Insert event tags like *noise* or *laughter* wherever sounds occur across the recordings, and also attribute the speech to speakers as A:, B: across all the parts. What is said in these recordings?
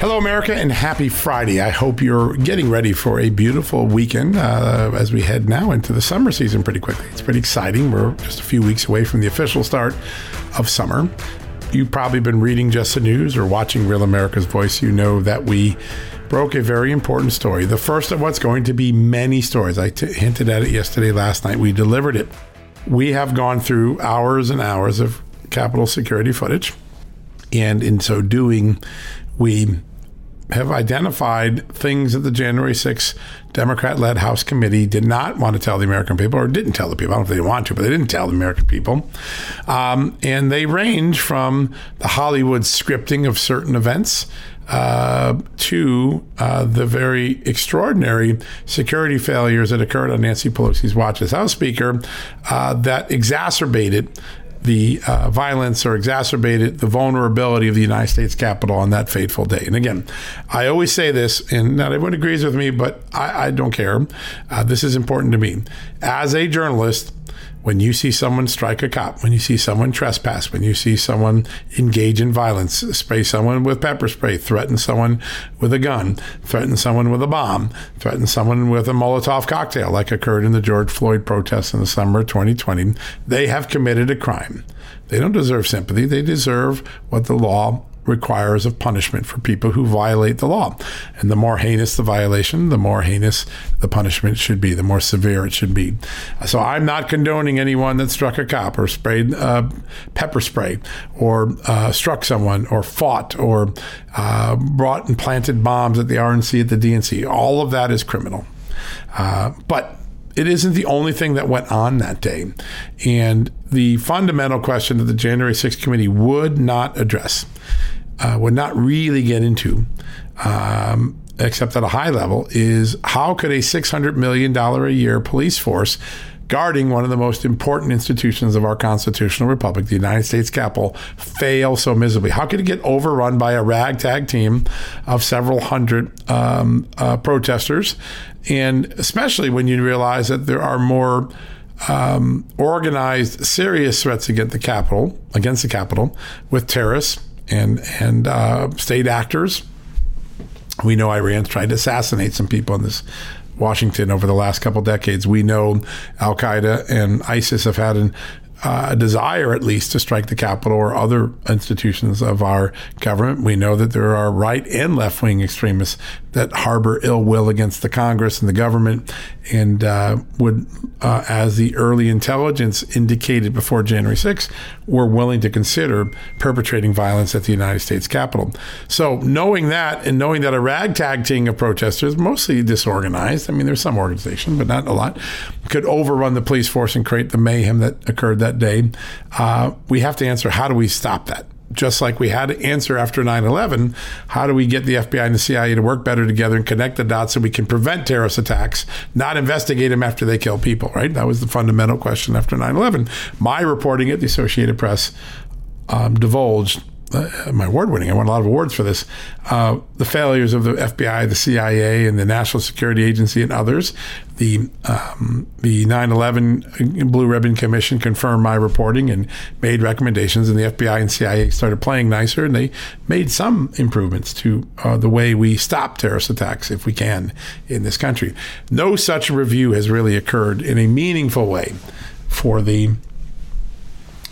A: Hello, America, and happy Friday. I hope you're getting ready for a beautiful weekend uh, as we head now into the summer season pretty quickly. It's pretty exciting. We're just a few weeks away from the official start of summer. You've probably been reading Just the News or watching Real America's Voice. You know that we broke a very important story, the first of what's going to be many stories. I t- hinted at it yesterday, last night. We delivered it. We have gone through hours and hours of Capitol security footage. And in so doing, we have identified things that the January 6th Democrat led House committee did not want to tell the American people, or didn't tell the people. I don't know if they didn't want to, but they didn't tell the American people. Um, and they range from the Hollywood scripting of certain events uh, to uh, the very extraordinary security failures that occurred on Nancy Pelosi's watch as House Speaker uh, that exacerbated the uh, violence or exacerbated the vulnerability of the United States Capitol on that fateful day. And again, I always say this, and not everyone agrees with me, but I, I don't care. Uh, this is important to me. As a journalist, when you see someone strike a cop, when you see someone trespass, when you see someone engage in violence, spray someone with pepper spray, threaten someone with a gun, threaten someone with a bomb, threaten someone with a Molotov cocktail, like occurred in the George Floyd protests in the summer of 2020, they have committed a crime. They don't deserve sympathy. They deserve what the law requires of punishment for people who violate the law. And the more heinous the violation, the more heinous the punishment should be, the more severe it should be. So I'm not condoning anyone that struck a cop or sprayed uh, pepper spray or uh, struck someone or fought or uh, brought and planted bombs at the RNC, at the DNC. All of that is criminal. Uh, but it isn't the only thing that went on that day. And the fundamental question that the January 6th committee would not address, uh, would not really get into, um, except at a high level, is how could a $600 million a year police force guarding one of the most important institutions of our constitutional republic, the United States Capitol, fail so miserably? How could it get overrun by a ragtag team of several hundred um, uh, protesters? And especially when you realize that there are more um, organized, serious threats against the Capitol, against the Capitol, with terrorists and and uh, state actors. We know Iran's tried to assassinate some people in this Washington over the last couple decades. We know Al Qaeda and ISIS have had an, uh, a desire, at least, to strike the Capitol or other institutions of our government. We know that there are right and left wing extremists that harbor ill will against the Congress and the government, and uh, would, uh, as the early intelligence indicated before January 6th, were willing to consider perpetrating violence at the United States Capitol. So, knowing that and knowing that a ragtag team of protesters, mostly disorganized, I mean, there's some organization, but not a lot, could overrun the police force and create the mayhem that occurred that day, uh, we have to answer how do we stop that? just like we had to answer after 9 11, how do we get the FBI and the CIA to work better together and connect the dots so we can prevent terrorist attacks, not investigate them after they kill people, right? That was the fundamental question after 9 11. My reporting at the Associated Press um, divulged uh, my award winning. I won a lot of awards for this. Uh, the failures of the FBI, the CIA, and the National Security Agency, and others. The um, the 9/11 Blue Ribbon Commission confirmed my reporting and made recommendations, and the FBI and CIA started playing nicer, and they made some improvements to uh, the way we stop terrorist attacks, if we can, in this country. No such review has really occurred in a meaningful way for the.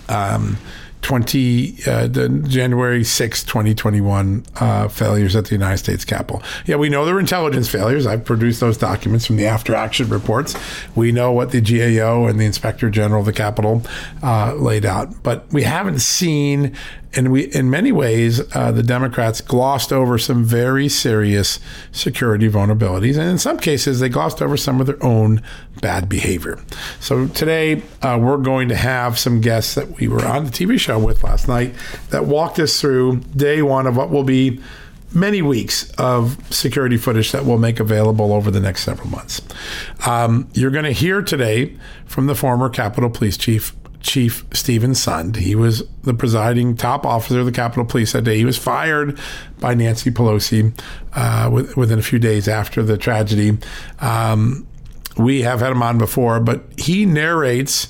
A: Um, 20 uh, the January 6, 2021 uh, failures at the United States Capitol. Yeah, we know they're intelligence failures. I've produced those documents from the after action reports. We know what the GAO and the Inspector General of the Capitol uh, laid out, but we haven't seen and we, in many ways, uh, the Democrats glossed over some very serious security vulnerabilities, and in some cases, they glossed over some of their own bad behavior. So today, uh, we're going to have some guests that we were on the TV show with last night that walked us through day one of what will be many weeks of security footage that we'll make available over the next several months. Um, you're going to hear today from the former Capitol Police Chief Chief Steven Sund. He was the presiding top officer of the Capitol Police that day. He was fired by Nancy Pelosi uh, within a few days after the tragedy. Um, we have had him on before, but he narrates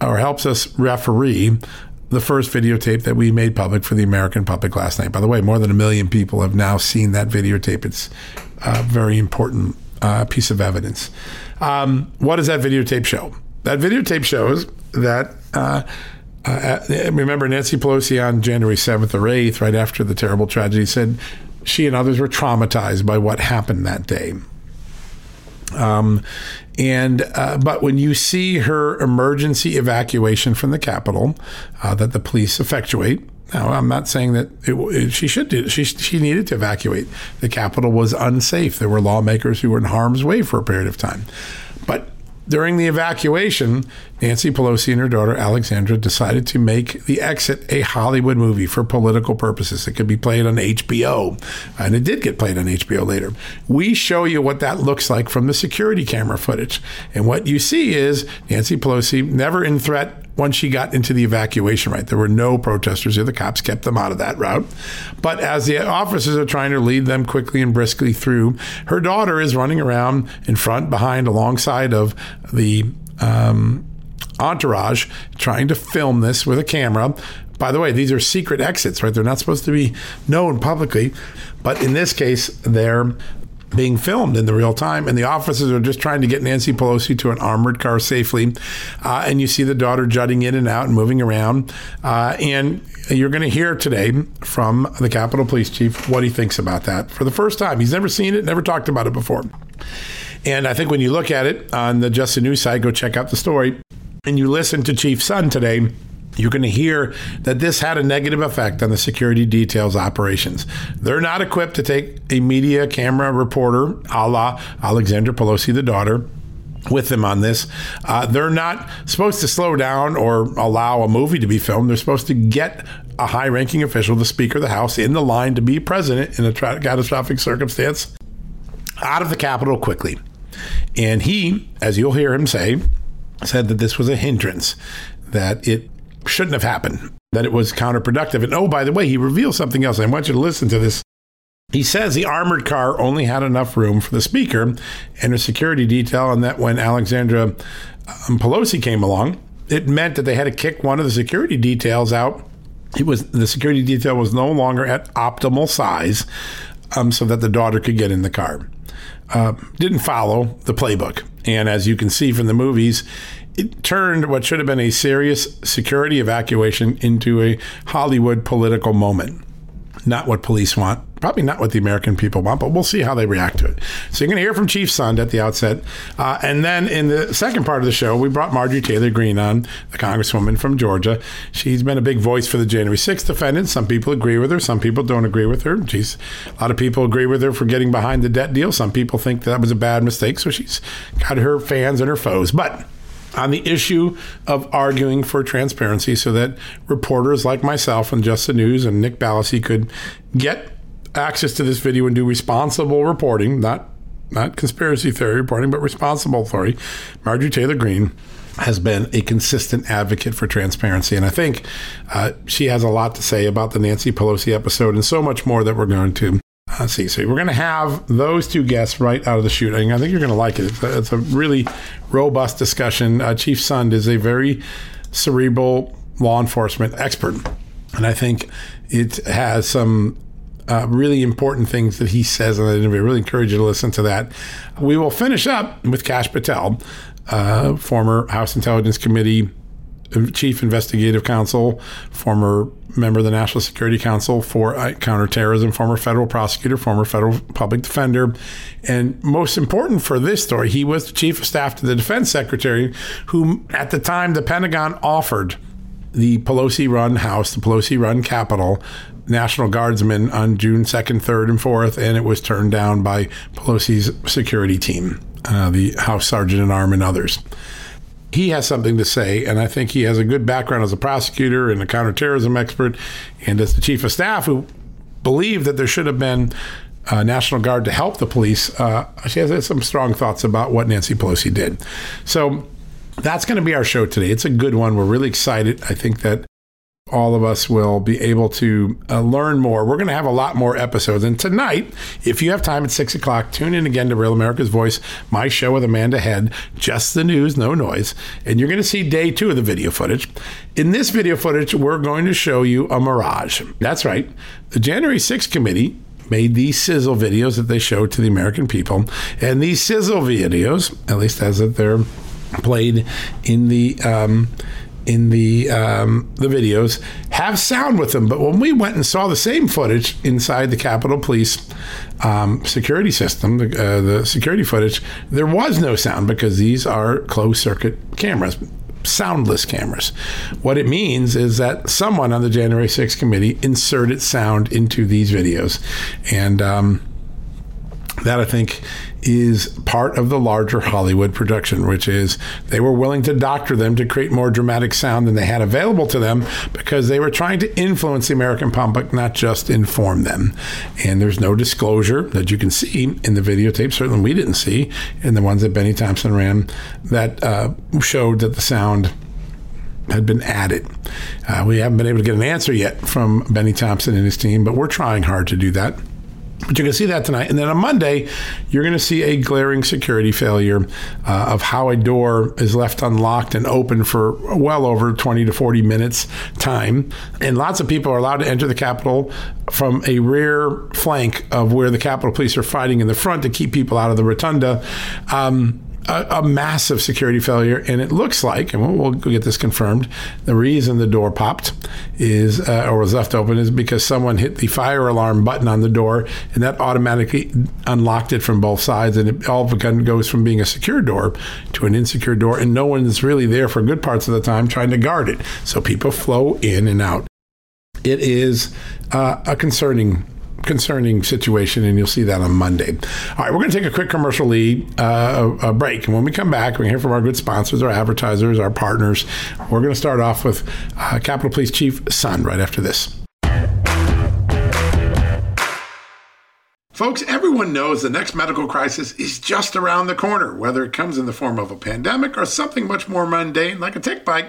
A: or helps us referee the first videotape that we made public for the American public last night. By the way, more than a million people have now seen that videotape. It's a very important uh, piece of evidence. Um, what does that videotape show? That videotape shows that. Uh, uh, remember Nancy Pelosi on January 7th or 8th, right after the terrible tragedy, said she and others were traumatized by what happened that day. Um, and uh, but when you see her emergency evacuation from the Capitol uh, that the police effectuate, now I'm not saying that it, it, she should do. She she needed to evacuate. The Capitol was unsafe. There were lawmakers who were in harm's way for a period of time, but during the evacuation, Nancy Pelosi and her daughter Alexandra decided to make The Exit a Hollywood movie for political purposes. It could be played on HBO, and it did get played on HBO later. We show you what that looks like from the security camera footage. And what you see is Nancy Pelosi never in threat once she got into the evacuation right. There were no protesters here. The cops kept them out of that route. But as the officers are trying to lead them quickly and briskly through, her daughter is running around in front, behind, alongside of the um, entourage, trying to film this with a camera. By the way, these are secret exits, right? They're not supposed to be known publicly. But in this case, they're being filmed in the real time, and the officers are just trying to get Nancy Pelosi to an armored car safely. Uh, and you see the daughter jutting in and out and moving around. Uh, and you're going to hear today from the Capitol Police Chief what he thinks about that for the first time. He's never seen it, never talked about it before. And I think when you look at it on the Just the News site, go check out the story, and you listen to Chief Sund today you're going to hear that this had a negative effect on the security details operations. They're not equipped to take a media camera reporter, a la Alexandra Pelosi, the daughter, with them on this. Uh, they're not supposed to slow down or allow a movie to be filmed. They're supposed to get a high ranking official, the Speaker of the House, in the line to be president in a tra- catastrophic circumstance out of the Capitol quickly. And he, as you'll hear him say, said that this was a hindrance, that it shouldn't have happened, that it was counterproductive. And oh, by the way, he reveals something else. I want you to listen to this. He says the armored car only had enough room for the speaker and a security detail, and that when Alexandra um, Pelosi came along, it meant that they had to kick one of the security details out. It was the security detail was no longer at optimal size, um, so that the daughter could get in the car. Uh, didn't follow the playbook, and as you can see from the movies, it turned what should have been a serious security evacuation into a Hollywood political moment. Not what police want, probably not what the American people want, but we'll see how they react to it. So you're going to hear from Chief Sund at the outset. Uh, and then in the second part of the show, we brought Marjorie Taylor Greene on, the Congresswoman from Georgia. She's been a big voice for the January 6th defendants. Some people agree with her, some people don't agree with her. She's a lot of people agree with her for getting behind the debt deal. Some people think that was a bad mistake. So she's got her fans and her foes. But on the issue of arguing for transparency so that reporters like myself and Just the News and Nick Ballasy could get access to this video and do responsible reporting, not not conspiracy theory reporting, but responsible authority. Marjorie Taylor Greene has been a consistent advocate for transparency. And I think uh, she has a lot to say about the Nancy Pelosi episode and so much more that we're going to uh, see. So we're going to have those two guests right out of the shooting. I think you're going to like it. It's a, it's a really robust discussion. Uh, Chief Sund is a very cerebral law enforcement expert. And I think it has some uh, really important things that he says in that interview. I really encourage you to listen to that. We will finish up with Kash Patel, uh, former House Intelligence Committee Chief Investigative Counsel, former member of the National Security Council for uh, counterterrorism, former federal prosecutor, former federal public defender. And most important for this story, he was the chief of staff to the defense secretary, who at the time the Pentagon offered the Pelosi run House, the Pelosi run Capitol, National Guardsmen on June 2nd, 3rd, and 4th, and it was turned down by Pelosi's security team, uh, the House Sergeant at Arm and others. He has something to say, and I think he has a good background as a prosecutor and a counterterrorism expert, and as the chief of staff who believed that there should have been uh, National Guard to help the police. Uh, she has some strong thoughts about what Nancy Pelosi did. So that's going to be our show today. It's a good one. We're really excited. I think that all of us will be able to uh, learn more. We're going to have a lot more episodes. And tonight, if you have time at six o'clock, tune in again to Real America's Voice, my show with Amanda Head, just the news, no noise. And you're going to see day two of the video footage. In this video footage, we're going to show you a mirage. That's right. The January 6th committee made these sizzle videos that they showed to the American people. And these sizzle videos, at least as they're played in the um, in the um, the videos have sound with them. But when we went and saw the same footage inside the Capitol Police um, security system, the, uh, the security footage, there was no sound because these are closed circuit cameras. Soundless cameras. What it means is that someone on the January 6th committee inserted sound into these videos. And um, that I think is part of the larger Hollywood production, which is they were willing to doctor them to create more dramatic sound than they had available to them because they were trying to influence the American public, not just inform them. And there's no disclosure that you can see in the videotape, certainly we didn't see in the ones that Bennie Thompson ran, that uh, showed that the sound had been added. Uh, we haven't been able to get an answer yet from Bennie Thompson and his team, but we're trying hard to do that. But you're going to see that tonight. And then on Monday, you're going to see a glaring security failure uh, of how a door is left unlocked and open for well over 20 to 40 minutes time. And lots of people are allowed to enter the Capitol from a rear flank of where the Capitol Police are fighting in the front to keep people out of the rotunda. Um, a, a, massive security failure, and it looks like, and we'll, we'll, get this confirmed, the reason the door popped is uh, or was left open is because someone hit the fire alarm button on the door, and that automatically unlocked it from both sides, and it all of a sudden goes from being a secure door to an insecure door, and no one is really there for good parts of the time trying to guard it, so people flow in and out. It is uh, a concerning concerning situation, and you'll see that on Monday. All right, we're going to take a quick commercial lead, uh, a, a, break, and when we come back, to hear from our good sponsors, our advertisers, our partners. We're going to start off with uh, Capitol Police Chief Sund right after this. Folks, everyone knows the next medical crisis is just around the corner, whether it comes in the form of a pandemic or something much more mundane like a tick bite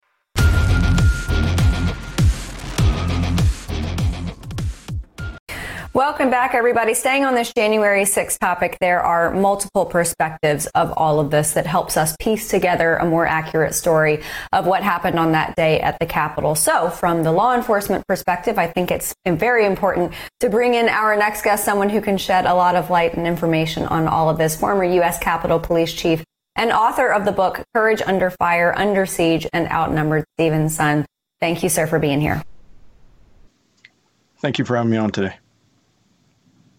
B: Welcome back, everybody. Staying on this January 6th topic, there are multiple perspectives of all of this that helps us piece together a more accurate story of what happened on that day at the Capitol. So, from the law enforcement perspective, I think it's very important to bring in our next guest, someone who can shed a lot of light and information on all of this. Former U.S. Capitol Police Chief and author of the book Courage Under Fire, Under Siege, and Outnumbered, Steven Sund. Thank you, sir, for being here.
C: Thank you for having me on today.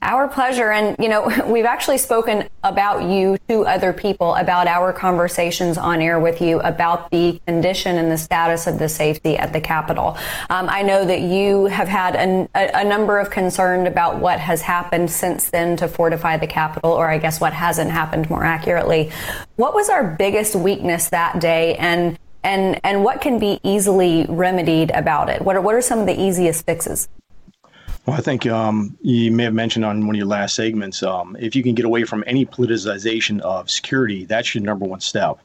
B: Our pleasure. And, you know, *laughs* we've actually spoken about you to other people about our conversations on air with you about the condition and the status of the safety at the Capitol. Um, I know that you have had an, a, a, number of concerns about what has happened since then to fortify the Capitol, or I guess what hasn't happened more accurately. What was our biggest weakness that day? And and and what can be easily remedied about it? What are, what are some of the easiest fixes?
C: Well, I think um, you may have mentioned on one of your last segments, um, if you can get away from any politicization of security, that's your number one step.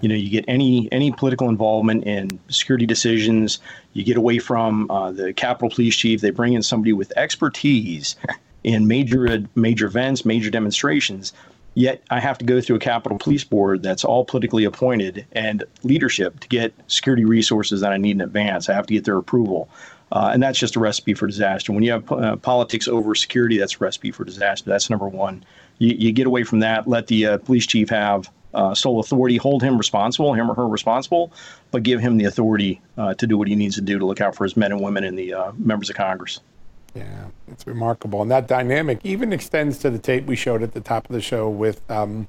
C: You know, you get any any political involvement in security decisions. You get away from uh, the Capitol Police Chief. They bring in somebody with expertise in major major events, major demonstrations. Yet I have to go through a Capitol Police Board that's all politically appointed and leadership to get security resources that I need in advance. I have to get their approval. Uh, and that's just a recipe for disaster. When you have uh, politics over security, that's a recipe for disaster. That's number one. You, you get away from that. Let the uh, police chief have uh, sole authority, hold him responsible, him or her responsible, but give him the authority uh, to do what he needs to do to look out for his men and women and the uh, members of Congress.
A: Yeah, it's remarkable. And that dynamic even extends to the tape we showed at the top of the show with um,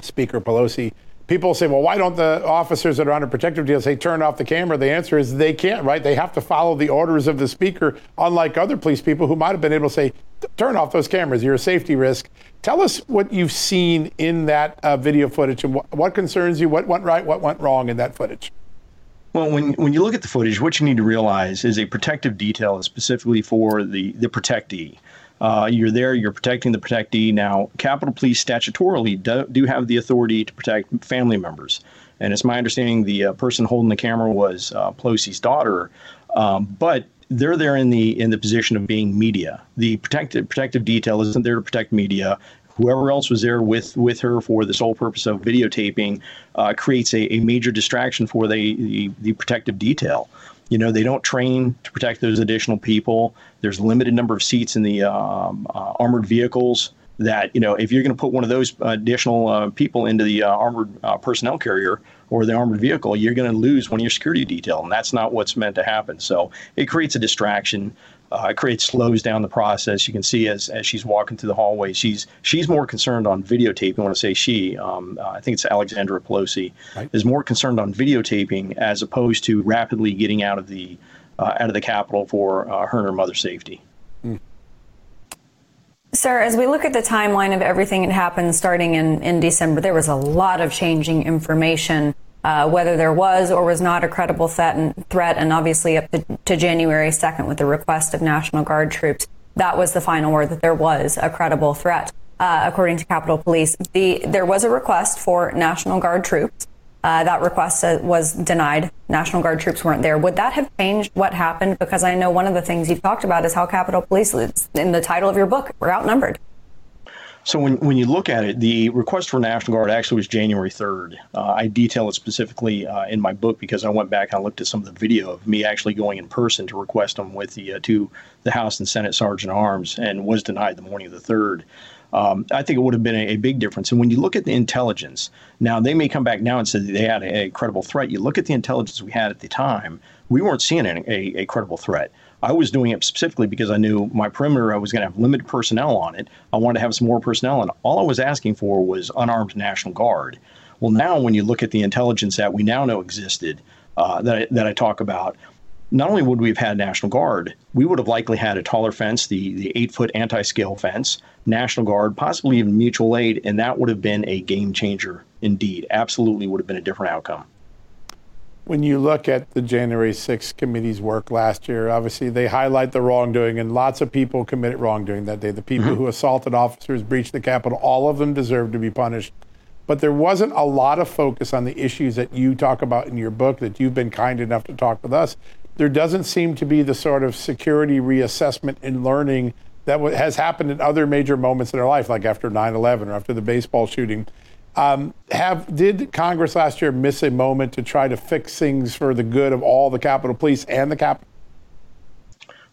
A: Speaker Pelosi people say, well, why don't the officers that are under protective deal say turn off the camera? The answer is they can't, right? They have to follow the orders of the speaker, unlike other police people who might have been able to say, turn off those cameras. You're a safety risk. Tell us what you've seen in that uh, video footage and wh- what concerns you, what went right, what went wrong in that footage.
C: Well, when, when you look at the footage, what you need to realize is a protective detail is specifically for the, the protectee. Uh, you're there, you're protecting the protectee. Now, Capitol Police statutorily do, do have the authority to protect family members. And it's my understanding the uh, person holding the camera was uh, Pelosi's daughter. Um, but they're there in the in the position of being media. The protective protective detail isn't there to protect media. Whoever else was there with with her for the sole purpose of videotaping uh, creates a, a major distraction for the, the, the protective detail. You know, they don't train to protect those additional people. There's a limited number of seats in the um, uh, armored vehicles. That you know, if you're going to put one of those additional uh, people into the uh, armored uh, personnel carrier or the armored vehicle, you're going to lose one of your security detail, and that's not what's meant to happen. So it creates a distraction uh, it creates slows down the process. You can see as, as she's walking through the hallway, she's she's more concerned on videotaping. I want to say she, um, uh, I think it's Alexandra Pelosi, right. is more concerned on videotaping as opposed to rapidly getting out of the uh, out of the Capitol for uh, her and her mother's safety. Mm.
B: Sir, as we look at the timeline of everything that happened starting in, in December, there was a lot of changing information uh, whether there was or was not a credible threat and, threat, and obviously up to, to January 2nd with the request of National Guard troops, that was the final word that there was a credible threat. Uh, according to Capitol Police, the there was a request for National Guard troops. uh, that request uh, was denied. National Guard troops weren't there. Would that have changed what happened? Because I know one of the things you've talked about is how Capitol Police, in the title of your book, were outnumbered.
C: So when, when you look at it, the request for National Guard actually was January 3rd. Uh, I detail it specifically uh, in my book because I went back and I looked at some of the video of me actually going in person to request them with the uh, to the House and Senate Sergeant Arms and was denied the morning of the 3rd. Um, I think it would have been a, a, big difference. And when you look at the intelligence, now they may come back now and say they had a, a credible threat. You look at the intelligence we had at the time, we weren't seeing a, a credible threat. I was doing it specifically because I knew my perimeter, I was going to have limited personnel on it. I wanted to have some more personnel, and all I was asking for was unarmed National Guard. Well, now when you look at the intelligence that we now know existed, uh, that, I, that I talk about, not only would we have had National Guard, we would have likely had a taller fence, the, the eight foot anti scale fence, National Guard, possibly even mutual aid, and that would have been a game changer indeed. Absolutely would have been a different outcome.
A: When you look at the January 6th committee's work last year, obviously they highlight the wrongdoing, and lots of people committed wrongdoing that day. The people mm-hmm. who assaulted officers, breached the Capitol, all of them deserve to be punished. But there wasn't a lot of focus on the issues that you talk about in your book that you've been kind enough to talk with us. There doesn't seem to be the sort of security reassessment and learning that has happened in other major moments in our life, like after 9/11 or after the baseball shooting. Um, have did Congress last year miss a moment to try to fix things for the good of all the Capitol Police and the Capitol?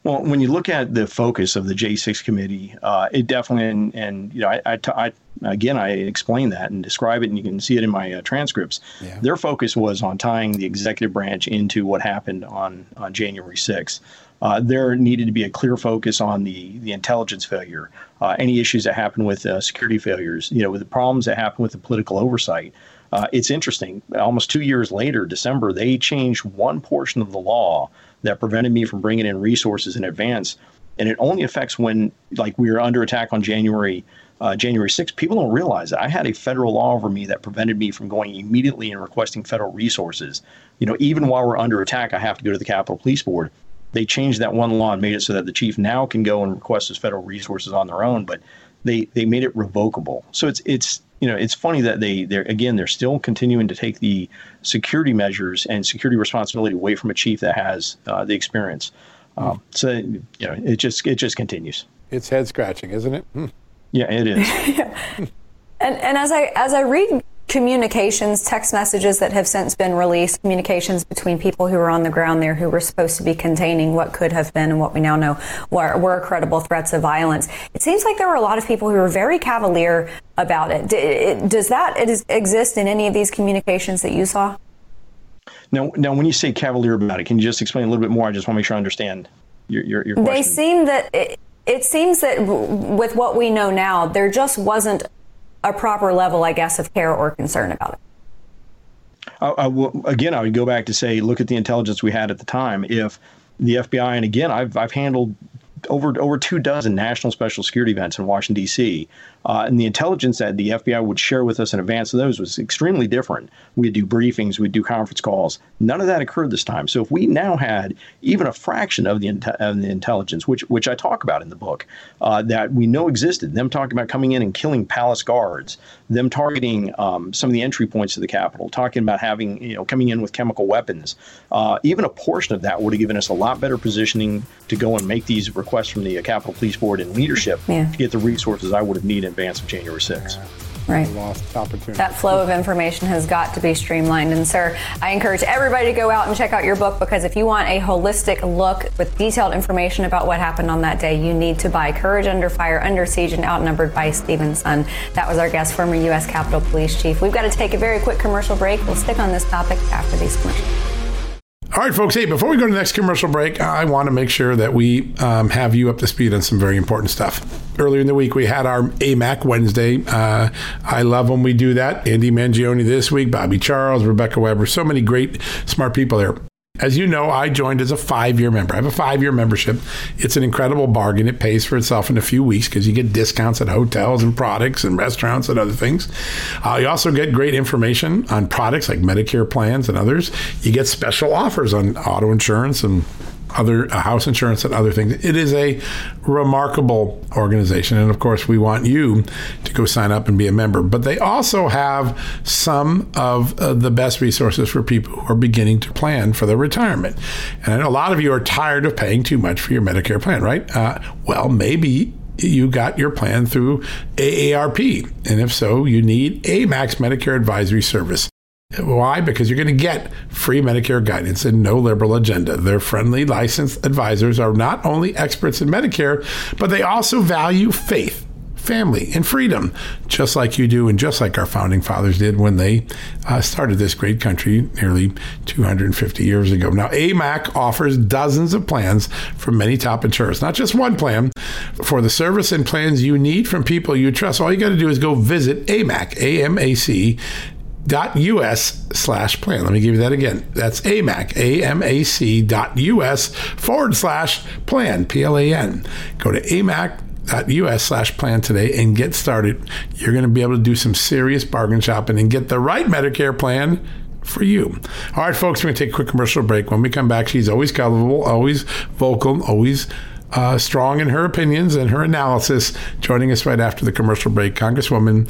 C: Well, when you look at the focus of the J6 committee, uh, it definitely, and, and you know, I, I, I, again, I explain that and describe it, and you can see it in my uh, transcripts. Yeah. Their focus was on tying the executive branch into what happened on, on January 6th uh, there needed to be a clear focus on the the intelligence failure, uh, any issues that happen with uh, security failures, you know, with the problems that happen with the political oversight. Uh, it's interesting. Almost two years later, December, they changed one portion of the law that prevented me from bringing in resources in advance, and it only affects when, like, we were under attack on January. Uh, January 6th, people don't realize that I had a federal law over me that prevented me from going immediately and requesting federal resources. You know, even while we're under attack, I have to go to the Capitol Police Board they changed that one law and made it so that the chief now can go and request his federal resources on their own, but they they made it revocable. So it's it's you know it's funny that they they're again they're still continuing to take the security measures and security responsibility away from a chief that has uh, the experience. Um, so you know it just it just continues.
A: It's head scratching, isn't it? Hmm.
C: Yeah, it is. *laughs*
B: and and as I as I read communications, text messages that have since been released, communications between people who were on the ground there who were supposed to be containing what could have been and what we now know were, were credible threats of violence. It seems like there were a lot of people who were very cavalier about it. Does that exist in any of these communications that you saw?
C: Now, now, when you say cavalier about it, can you just explain a little bit more? I just want to make sure I understand your, your, your question.
B: They seem that it, it seems that with what we know now, there just wasn't a proper level, I guess, of care or concern about it.
C: I, I will, again, I would go back to say, look at the intelligence we had at the time. If the FBI, and again, I've, I've handled over over two dozen national special security events in Washington D.C. Uh, and the intelligence that the FBI would share with us in advance of those was extremely different. We'd do briefings, we'd do conference calls. None of that occurred this time. So if we now had even a fraction of the, of the intelligence, which which I talk about in the book, uh, that we know existed, them talking about coming in and killing palace guards, them targeting um, some of the entry points to the Capitol, talking about having you know coming in with chemical weapons, uh, even a portion of that would have given us a lot better positioning to go and make these requests from the Capitol Police Board and leadership
B: yeah.
C: to get the resources I would have needed advance of January 6th.
B: Right.
A: Lost opportunity.
B: That flow of information has got to be streamlined. And, sir, I encourage everybody to go out and check out your book because if you want a holistic look with detailed information about what happened on that day, you need to buy Courage Under Fire, Under Siege, and Outnumbered by Steven Sund. That was our guest, former U.S. Capitol Police Chief. We've got to take a very quick commercial break. We'll stick on this topic after these commercials.
A: All right, folks. Hey, before we go to the next commercial break, I want to make sure that we um, have you up to speed on some very important stuff. Earlier in the week, we had our AMAC Wednesday. Uh, I love when we do that. Andy Mangione this week, Bobby Charles, Rebecca Weber, so many great, smart people there. As you know, I joined as a five year member. I have a five year membership. It's an incredible bargain. It pays for itself in a few weeks because you get discounts at hotels and products and restaurants and other things. Uh, you also get great information on products like Medicare plans and others. You get special offers on auto insurance and other uh, house insurance and other things. It is a remarkable organization. And of course, we want you to go sign up and be a member. But they also have some of uh, the best resources for people who are beginning to plan for their retirement. And a lot of you are tired of paying too much for your Medicare plan, right? Uh, well, maybe you got your plan through AARP. And if so, you need AMAC's Medicare Advisory Service. Why? Because you're going to get free Medicare guidance and no liberal agenda. Their friendly, licensed advisors are not only experts in Medicare, but they also value faith family and freedom, just like you do and just like our founding fathers did when they uh, started this great country nearly 250 years ago. Now, AMAC offers dozens of plans from many top insurers, not just one plan. For the service and plans you need from people you trust, all you got to do is go visit AMAC, A-M-A-C, dot us slash plan. Let me give you that again. That's AMAC, A-M-A-C dot us forward slash plan, P-L-A-N. Go to AMAC us slash plan today and get started. You're going to be able to do some serious bargain shopping and get the right Medicare plan for you. All right, folks, we're going to take a quick commercial break. When we come back, she's always colorful, always vocal, always uh, strong in her opinions and her analysis. Joining us right after the commercial break, Congresswoman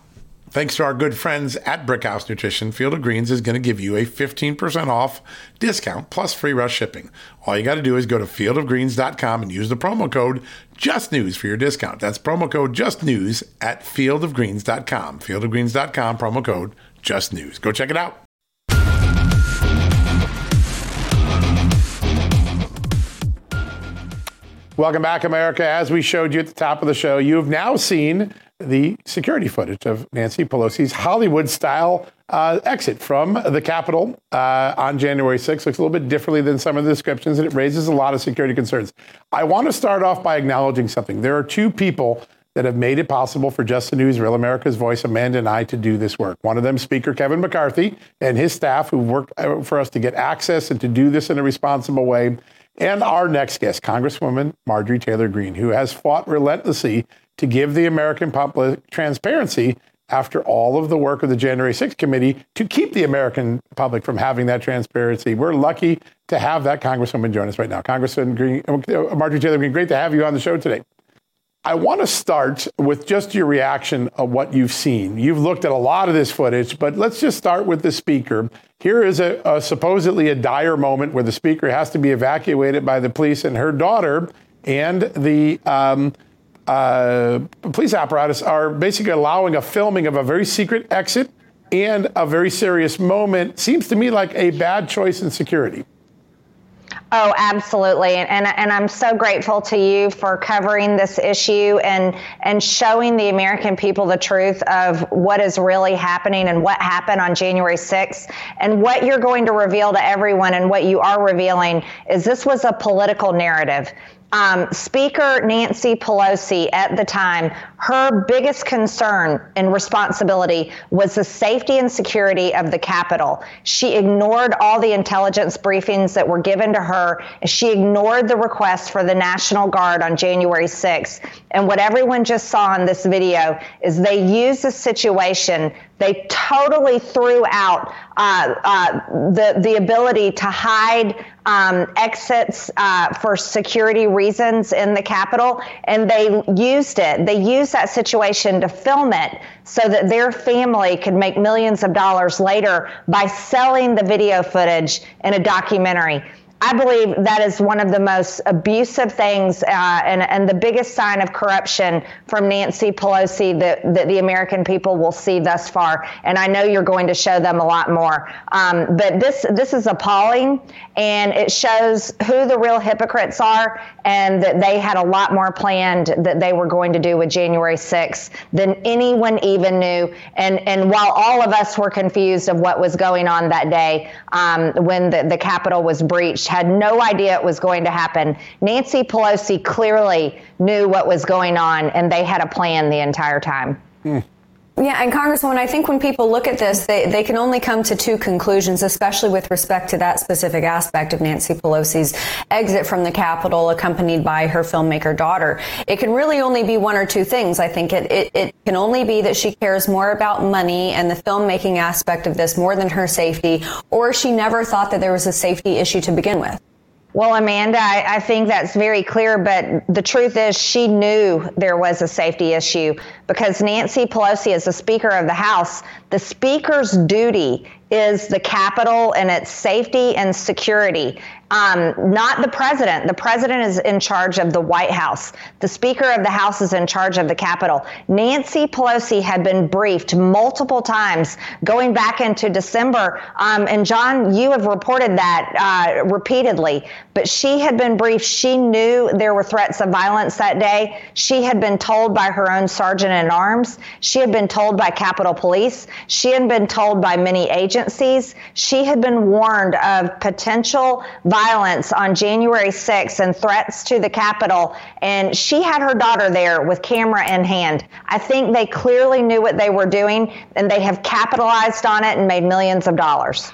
A: Thanks to our good friends at Brickhouse Nutrition, Field of Greens is going to give you a 15% off discount plus free rush shipping. All you got to do is go to fieldofgreens.com and use the promo code JUSTNEWS for your discount. That's promo code JUSTNEWS at fieldofgreens.com. Fieldofgreens.com, promo code JUSTNEWS. Go check it out. Welcome back, America. As we showed you at the top of the show, you've now seen the security footage of Nancy Pelosi's Hollywood style uh, exit from the Capitol uh, on January 6th. Looks a little bit differently than some of the descriptions, and it raises a lot of security concerns. I want to start off by acknowledging something. There are two people that have made it possible for Just the News, Real America's Voice, Amanda and I to do this work. One of them, Speaker Kevin McCarthy, and his staff who worked uh, for us to get access and to do this in a responsible way. And our next guest, Congresswoman Marjorie Taylor Greene, who has fought relentlessly to give the American public transparency after all of the work of the January 6th committee to keep the American public from having that transparency. We're lucky to have that Congresswoman join us right now. Congresswoman Greene, uh, Marjorie Taylor Greene, great to have you on the show today. I want to start with just your reaction of what you've seen. You've looked at a lot of this footage, but let's just start with the speaker. Here is a, a supposedly a dire moment where the speaker has to be evacuated by the police, and her daughter and the um, uh, police apparatus are basically allowing a filming of a very secret exit and a very serious moment. Seems to me like a bad choice in security.
D: Oh, absolutely. And, and, and, I'm so grateful to you for covering this issue and, and showing the American people the truth of what is really happening and what happened on January 6th. And what you're going to reveal to everyone and what you are revealing is this was a political narrative. Um, Speaker Nancy Pelosi at the time, her biggest concern and responsibility was the safety and security of the Capitol. She ignored all the intelligence briefings that were given to her. She ignored the request for the National Guard on January 6th. And what everyone just saw in this video is they used the situation they totally threw out uh, uh, the the ability to hide um, exits uh, for security reasons in the Capitol, and they used it. They used that situation to film it so that their family could make millions of dollars later by selling the video footage in a documentary. I believe that is one of the most abusive things uh, and, and the biggest sign of corruption from Nancy Pelosi that, that the American people will see thus far. And I know you're going to show them a lot more. Um, but this this is appalling, and it shows who the real hypocrites are, and that they had a lot more planned that they were going to do with January 6th than anyone even knew. And and while all of us were confused of what was going on that day um, when the, the Capitol was breached had no idea it was going to happen. Nancy Pelosi clearly knew what was going on, and they had a plan the entire time.
B: Hmm. Yeah, and Congresswoman, I think when people look at this, they, they can only come to two conclusions, especially with respect to that specific aspect of Nancy Pelosi's exit from the Capitol, accompanied by her filmmaker daughter. It can really only be one or two things. I think it, it, it can only be that she cares more about money and the filmmaking aspect of this more than her safety, or she never thought that there was a safety issue to begin with.
D: Well, Amanda, I, I, think that's very clear, but the truth is she knew there was a safety issue because Nancy Pelosi, as the Speaker of the House, the Speaker's duty is the Capitol and its safety and security um, not the president. The president is in charge of the White House. The Speaker of the House is in charge of the Capitol. Nancy Pelosi had been briefed multiple times going back into December. Um, and John, you have reported that uh, repeatedly, but she had been briefed. She knew there were threats of violence that day. She had been told by her own sergeant at arms. She had been told by Capitol Police. She had been told by many agencies. She had been warned of potential violence on January 6th and threats to the Capitol. And she had her daughter there with camera in hand. I think they clearly knew what they were doing and they have capitalized on it and made millions of dollars.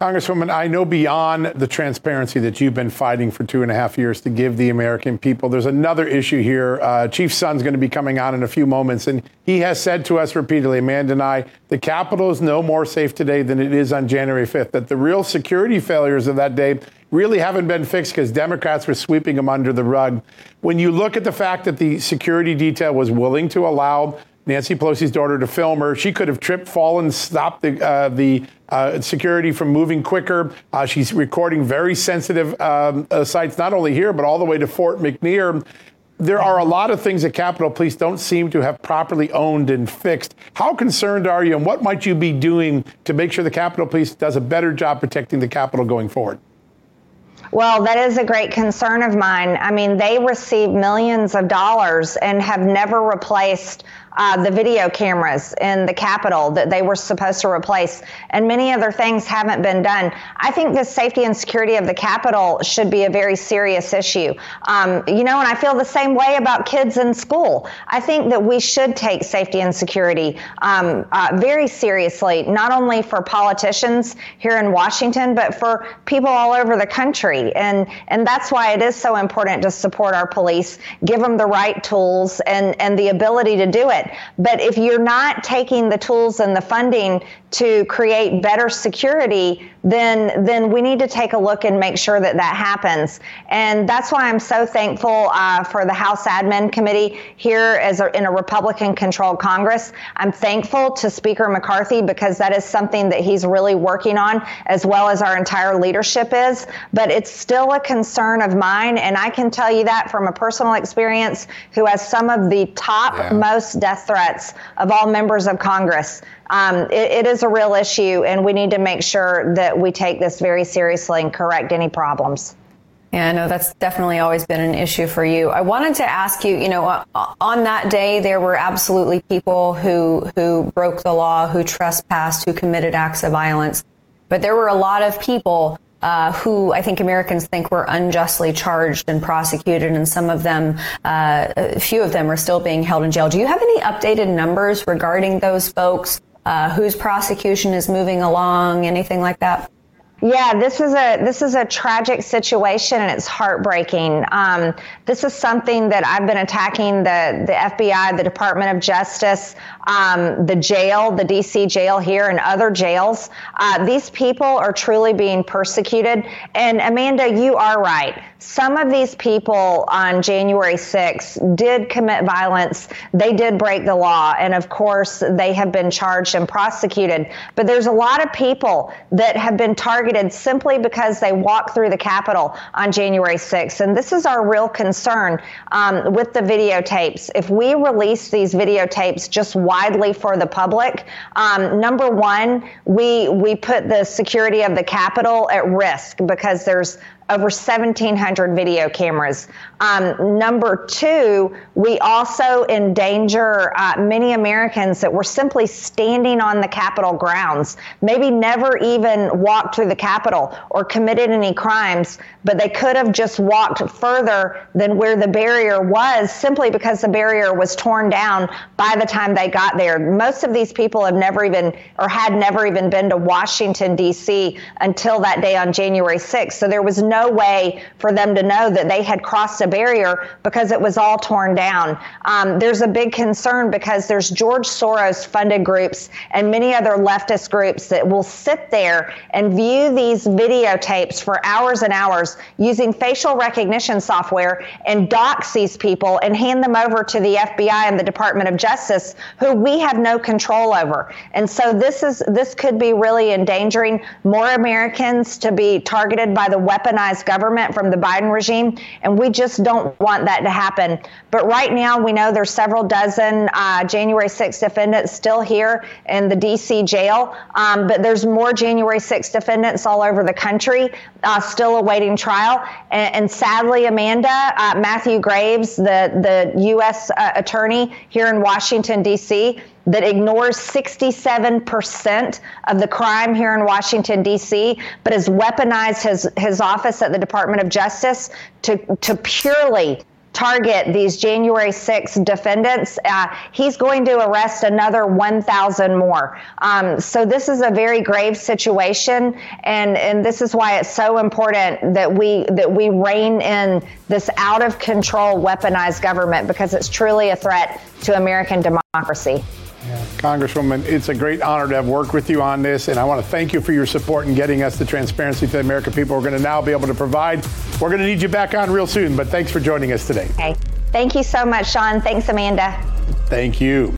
A: Congresswoman, I know beyond the transparency that you've been fighting for two and a half years to give the American people, there's another issue here. Uh, Chief Sund's going to be coming on in a few moments, and he has said to us repeatedly, Amanda and I, the Capitol is no more safe today than it is on January 5th, that the real security failures of that day really haven't been fixed because Democrats were sweeping them under the rug. When you look at the fact that the security detail was willing to allow Nancy Pelosi's daughter to film her. She could have tripped, fallen, stopped the uh, the uh, security from moving quicker. Uh, she's recording very sensitive um, uh, sites, not only here but all the way to Fort McNair. There are a lot of things that Capitol Police don't seem to have properly owned and fixed. How concerned are you, and what might you be doing to make sure the Capitol Police does a better job protecting the Capitol going forward?
D: Well, that is a great concern of mine. I mean, they receive millions of dollars and have never replaced uh, the video cameras in the Capitol that they were supposed to replace, and many other things haven't been done. I think the safety and security of the Capitol should be a very serious issue. Um, you know, and I feel the same way about kids in school. I think that we should take safety and security um, uh, very seriously, not only for politicians here in Washington, but for people all over the country. And and that's why it is so important to support our police, give them the right tools and and the ability to do it. But if you're not taking the tools and the funding to create better security, then then we need to take a look and make sure that that happens. And that's why I'm so thankful uh, for the House Admin Committee here as a, in a Republican-controlled Congress. I'm thankful to Speaker McCarthy because that is something that he's really working on, as well as our entire leadership is. But it's still a concern of mine, and I can tell you that from a personal experience, who has some of the top yeah. most death threats of all members of Congress um, it, it is a real issue, and we need to make sure that we take this very seriously and correct any problems.
B: Yeah, no, that's definitely always been an issue for you. I wanted to ask you, you know, on that day there were absolutely people who who broke the law, who trespassed, who committed acts of violence, but there were a lot of people uh, who I think Americans think were unjustly charged and prosecuted, and some of them, uh, a few of them, are still being held in jail. Do you have any updated numbers regarding those folks? Uh, whose prosecution is moving along, anything like that?
D: Yeah, this is a this is a tragic situation and it's heartbreaking. Um, this is something that I've been attacking the the FBI, the Department of Justice, um, the jail, the DC jail here, and other jails. Uh, these people are truly being persecuted. And Amanda, you are right. Some of these people on January 6th did commit violence. They did break the law, and of course, they have been charged and prosecuted. But there's a lot of people that have been targeted targeted simply because they walked through the Capitol on January 6th. And this is our real concern um, with the videotapes. If we release these videotapes just widely for the public, um, number one, we we put the security of the Capitol at risk because there's over 1,700 video cameras. Um, number two, we also endanger uh, many Americans that were simply standing on the Capitol grounds, maybe never even walked through the Capitol or committed any crimes, but they could have just walked further than where the barrier was simply because the barrier was torn down by the time they got there. Most of these people have never even or had never even been to Washington, D.C. until that day on January 6th. So there was no no way for them to know that they had crossed a barrier because it was all torn down. Um, there's a big concern because there's George Soros funded groups and many other leftist groups that will sit there and view these videotapes for hours and hours using facial recognition software and dox these people and hand them over to the FBI and the Department of Justice, who we have no control over. And so this is this could be really endangering more Americans to be targeted by the weaponized government from the Biden regime, and we just don't want that to happen. But right now, we know there's several dozen uh, January 6 defendants still here in the D.C. jail, um, but there's more January 6 defendants all over the country uh, still awaiting trial. And, and sadly, Amanda, uh, Matthew Graves, the the U.S. Uh, attorney here in Washington D.C that ignores 67% of the crime here in Washington, D.C., but has weaponized his, his office at the Department of Justice to, to purely target these January 6 defendants. Uh, he's going to arrest another 1,000 more. Um, so this is a very grave situation, and, and this is why it's so important that we that we rein in this out of control weaponized government because it's truly a threat to American democracy.
A: Yeah. Congresswoman, it's a great honor to have worked with you on this, and I want to thank you for your support in getting us the transparency to the American people we're going to now be able to provide. We're going to need you back on real soon, but thanks for joining us today.
D: Okay. Thank you so much, Sean. Thanks, Amanda.
A: Thank you.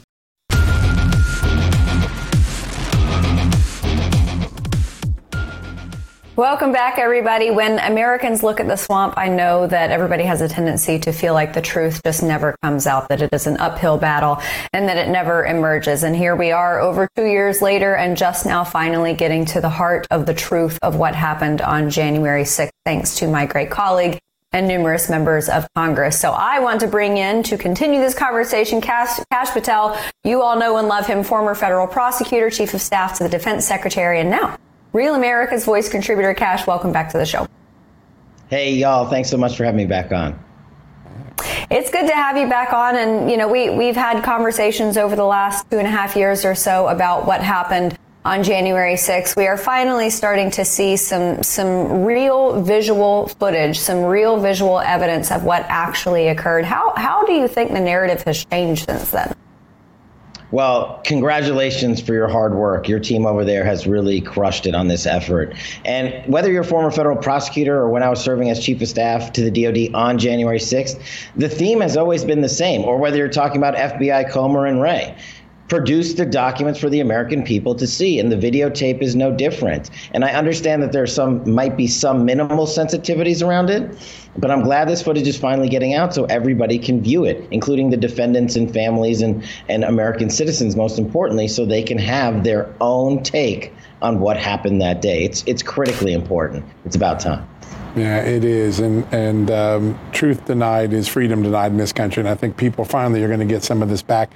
B: Welcome back, everybody. When Americans look at the swamp, I know that everybody has a tendency to feel like the truth just never comes out, that it is an uphill battle, and that it never emerges. And here we are over two years later, and just now finally getting to the heart of the truth of what happened on January 6th, thanks to my great colleague and numerous members of Congress. So I want to bring in to continue this conversation Cash, Kash Patel. You all know and love him, former federal prosecutor, chief of staff to the defense secretary, and now Real America's Voice contributor Kash, welcome back to the show.
E: Hey, y'all. Thanks so much for having me back on.
B: It's good to have you back on. And, you know, we, we've had conversations over the last two and a half years or so about what happened on January 6th. We are finally starting to see some, some real visual footage, some real visual evidence of what actually occurred. How, how do you think the narrative has changed since then?
E: Well, congratulations for your hard work. Your team over there has really crushed it on this effort. And whether you're a former federal prosecutor or when I was serving as chief of staff to the DoD on January 6th, the theme has always been the same, or whether you're talking about FBI Comey and Wray produce the documents for the American people to see, and the videotape is no different. And I understand that there some might be some minimal sensitivities around it, but I'm glad this footage is finally getting out so everybody can view it, including the defendants and families and, and American citizens, most importantly, so they can have their own take on what happened that day. It's it's critically important. It's about time.
A: Yeah, it is, and and um, truth denied is freedom denied in this country, and I think people finally are going to get some of this back.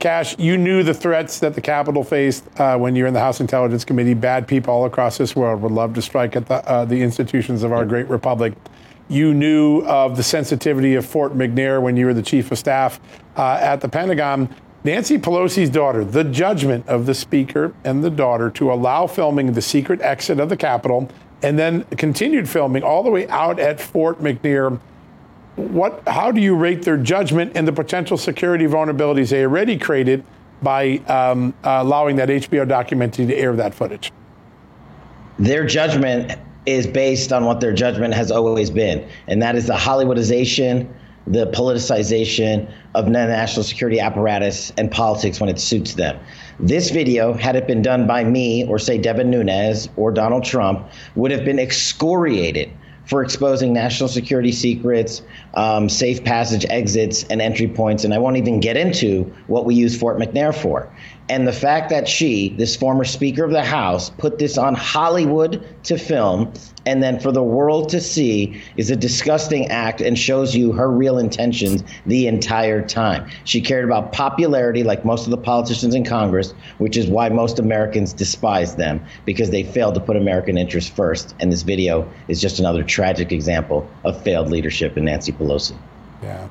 A: Kash, you knew the threats that the Capitol faced uh, when you're in the House Intelligence Committee. Bad people all across this world would love to strike at the, uh, the institutions of our great republic. You knew of the sensitivity of Fort McNair when you were the chief of staff uh, at the Pentagon. Nancy Pelosi's daughter, the judgment of the speaker and the daughter to allow filming the secret exit of the Capitol and then continued filming all the way out at Fort McNair what, how do you rate their judgment and the potential security vulnerabilities they already created by um, uh, allowing that HBO documentary to air that footage?
E: Their judgment is based on what their judgment has always been, and that is the Hollywoodization, the politicization of the national security apparatus and politics when it suits them. This video, had it been done by me or, say, Devin Nunes or Donald Trump, would have been excoriated for exposing national security secrets, um, safe passage exits, and entry points. And I won't even get into what we use Fort McNair for. And the fact that she, this former Speaker of the House, put this on Hollywood to film and then for the world to see is a disgusting act and shows you her real intentions the entire time. She cared about popularity, like most of the politicians in Congress, which is why most Americans despise them because they failed to put American interests first. And this video is just another tragic example of failed leadership in Nancy Pelosi.
A: Yeah.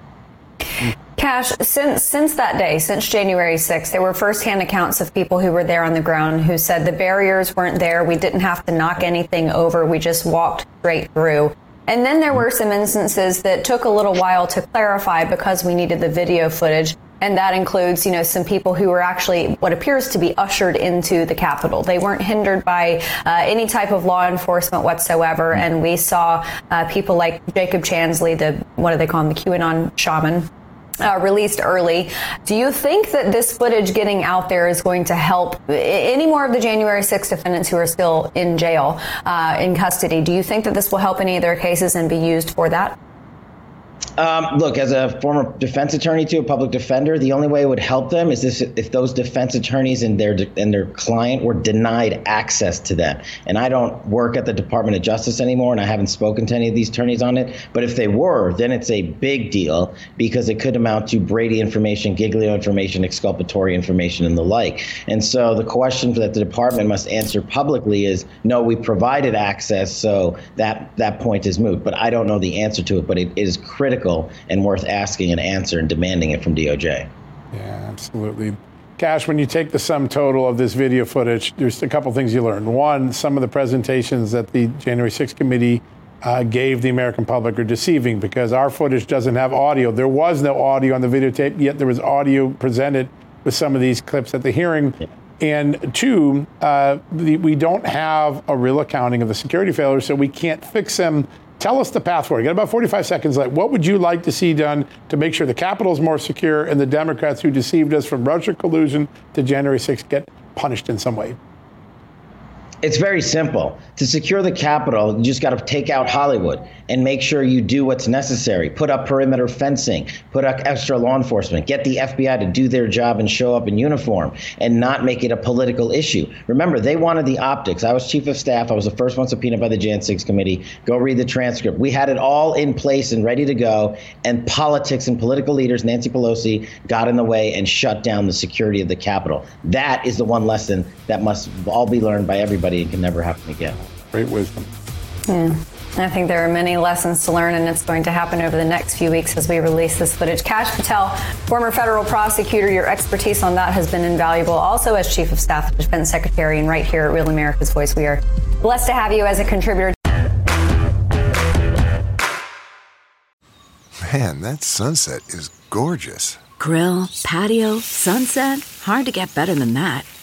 B: Kash, since since that day, since January 6th, there were firsthand accounts of people who were there on the ground who said the barriers weren't there. We didn't have to knock anything over. We just walked straight through. And then there were some instances that took a little while to clarify because we needed the video footage. and that includes, you know, some people who were actually what appears to be ushered into the Capitol. They weren't hindered by uh, any type of law enforcement whatsoever, and we saw uh, people like Jacob Chansley, the what do they call him, the QAnon shaman, uh, released early. Do you think that this footage getting out there is going to help any more of the January 6 defendants who are still in jail, uh, in custody? Do you think that this will help any of their cases and be used for that?
E: Um, look, as a former defense attorney to a public defender, the only way it would help them is this, if those defense attorneys and their and their client were denied access to them. And I don't work at the Department of Justice anymore, and I haven't spoken to any of these attorneys on it. But if they were, then it's a big deal because it could amount to Brady information, Giglio information, exculpatory information, and the like. And so the question that the department must answer publicly is, no, we provided access, so that that point is moot. But I don't know the answer to it. But it is critical critical and worth asking an answer and demanding it from DOJ.
A: Yeah, absolutely. Kash, when you take the sum total of this video footage, there's a couple things you learn. One, some of the presentations that the January 6th committee uh, gave the American public are deceiving because our footage doesn't have audio. There was no audio on the videotape, yet there was audio presented with some of these clips at the hearing. Yeah. And two, uh, the, we don't have a real accounting of the security failures, so we can't fix them Tell us the path forward. You got about 45 seconds left. What would you like to see done to make sure the Capitol is more secure and the Democrats who deceived us from Russia collusion to January 6th get punished in some way?
E: It's very simple. To secure the Capitol, you just got to take out Hollywood and make sure you do what's necessary. Put up perimeter fencing, put up extra law enforcement, get the FBI to do their job and show up in uniform and not make it a political issue. Remember, they wanted the optics. I was chief of staff. I was the first one subpoenaed by the Jan 6 committee. Go read the transcript. We had it all in place and ready to go, and politics and political leaders, Nancy Pelosi, got in the way and shut down the security of the Capitol. That is the one lesson that must all be learned by everybody and can never happen again.
A: Great wisdom.
B: Yeah. I think there are many lessons to learn, and it's going to happen over the next few weeks as we release this footage. Kash Patel, former federal prosecutor, your expertise on that has been invaluable. Also, as Chief of Staff, Defense Secretary, and right here at Real America's Voice, we are blessed to have you as a contributor.
F: Man, that sunset is gorgeous.
G: Grill, patio, sunset. Hard to get better than that.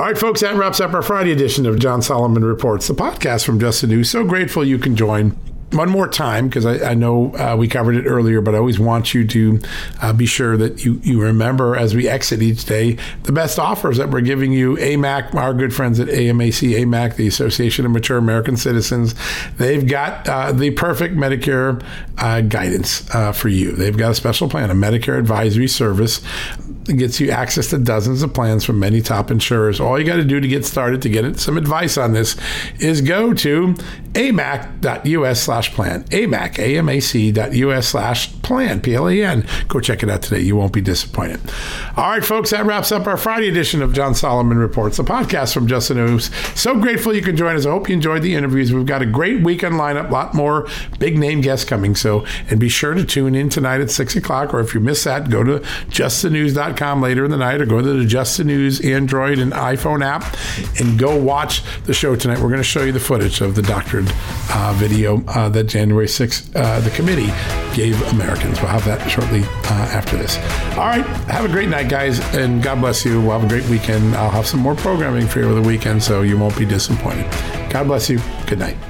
A: All right, folks, that wraps up our Friday edition of John Solomon Reports, the podcast from Just the News. So grateful you can join one more time because I, I, know uh, we covered it earlier, but I always want you to uh, be sure that you, you remember as we exit each day the best offers that we're giving you. AMAC, our good friends at AMAC, AMAC, the Association of Mature American Citizens, they've got uh, the perfect Medicare uh, guidance uh, for you. They've got a special plan, a Medicare advisory service gets you access to dozens of plans from many top insurers. All you got to do to get started to get some advice on this is go to amac.us slash plan. AMAC, A-M-A-C.us slash plan, P-L-A-N. Go check it out today. You won't be disappointed. All right, folks, that wraps up our Friday edition of John Solomon Reports, the podcast from Just the News. So grateful you can join us. I hope you enjoyed the interviews. We've got a great weekend lineup, a lot more big name guests coming. So, and be sure to tune in tonight at 6 o'clock, or if you miss that, go to justthenews.com later in the night, or go to the Just the News Android and iPhone app and go watch the show tonight. We're going to show you the footage of the doctored uh, video uh, that January 6th, uh, the committee gave Americans. We'll have that shortly uh, after this. All right. Have a great night, guys, and God bless you. We'll have a great weekend. I'll have some more programming for you over the weekend, so you won't be disappointed. God bless you. Good night.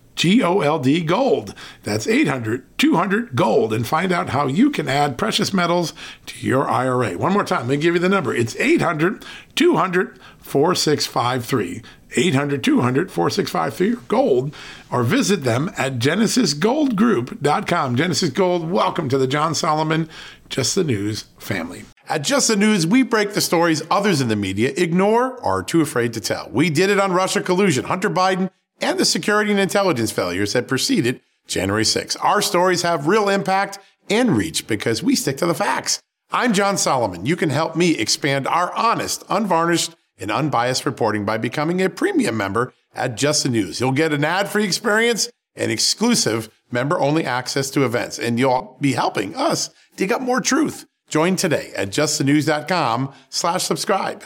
A: GOLD Gold. That's 800 200 Gold and find out how you can add precious metals to your IRA. One more time, let me give you the number. It's 800 200 4653. 800 200 4653 gold or visit them at genesisgoldgroup.com. Genesis Gold, welcome to the John Solomon Just the News family. At Just the News, we break the stories others in the media ignore or are too afraid to tell. We did it on Russia collusion, Hunter Biden, and the security and intelligence failures that preceded January 6. Our stories have real impact and reach because we stick to the facts. I'm John Solomon. You can help me expand our honest, unvarnished, and unbiased reporting by becoming a premium member at Just the News. You'll get an ad-free experience and exclusive member-only access to events, and you'll be helping us dig up more truth. Join today at justthenews.com slash subscribe.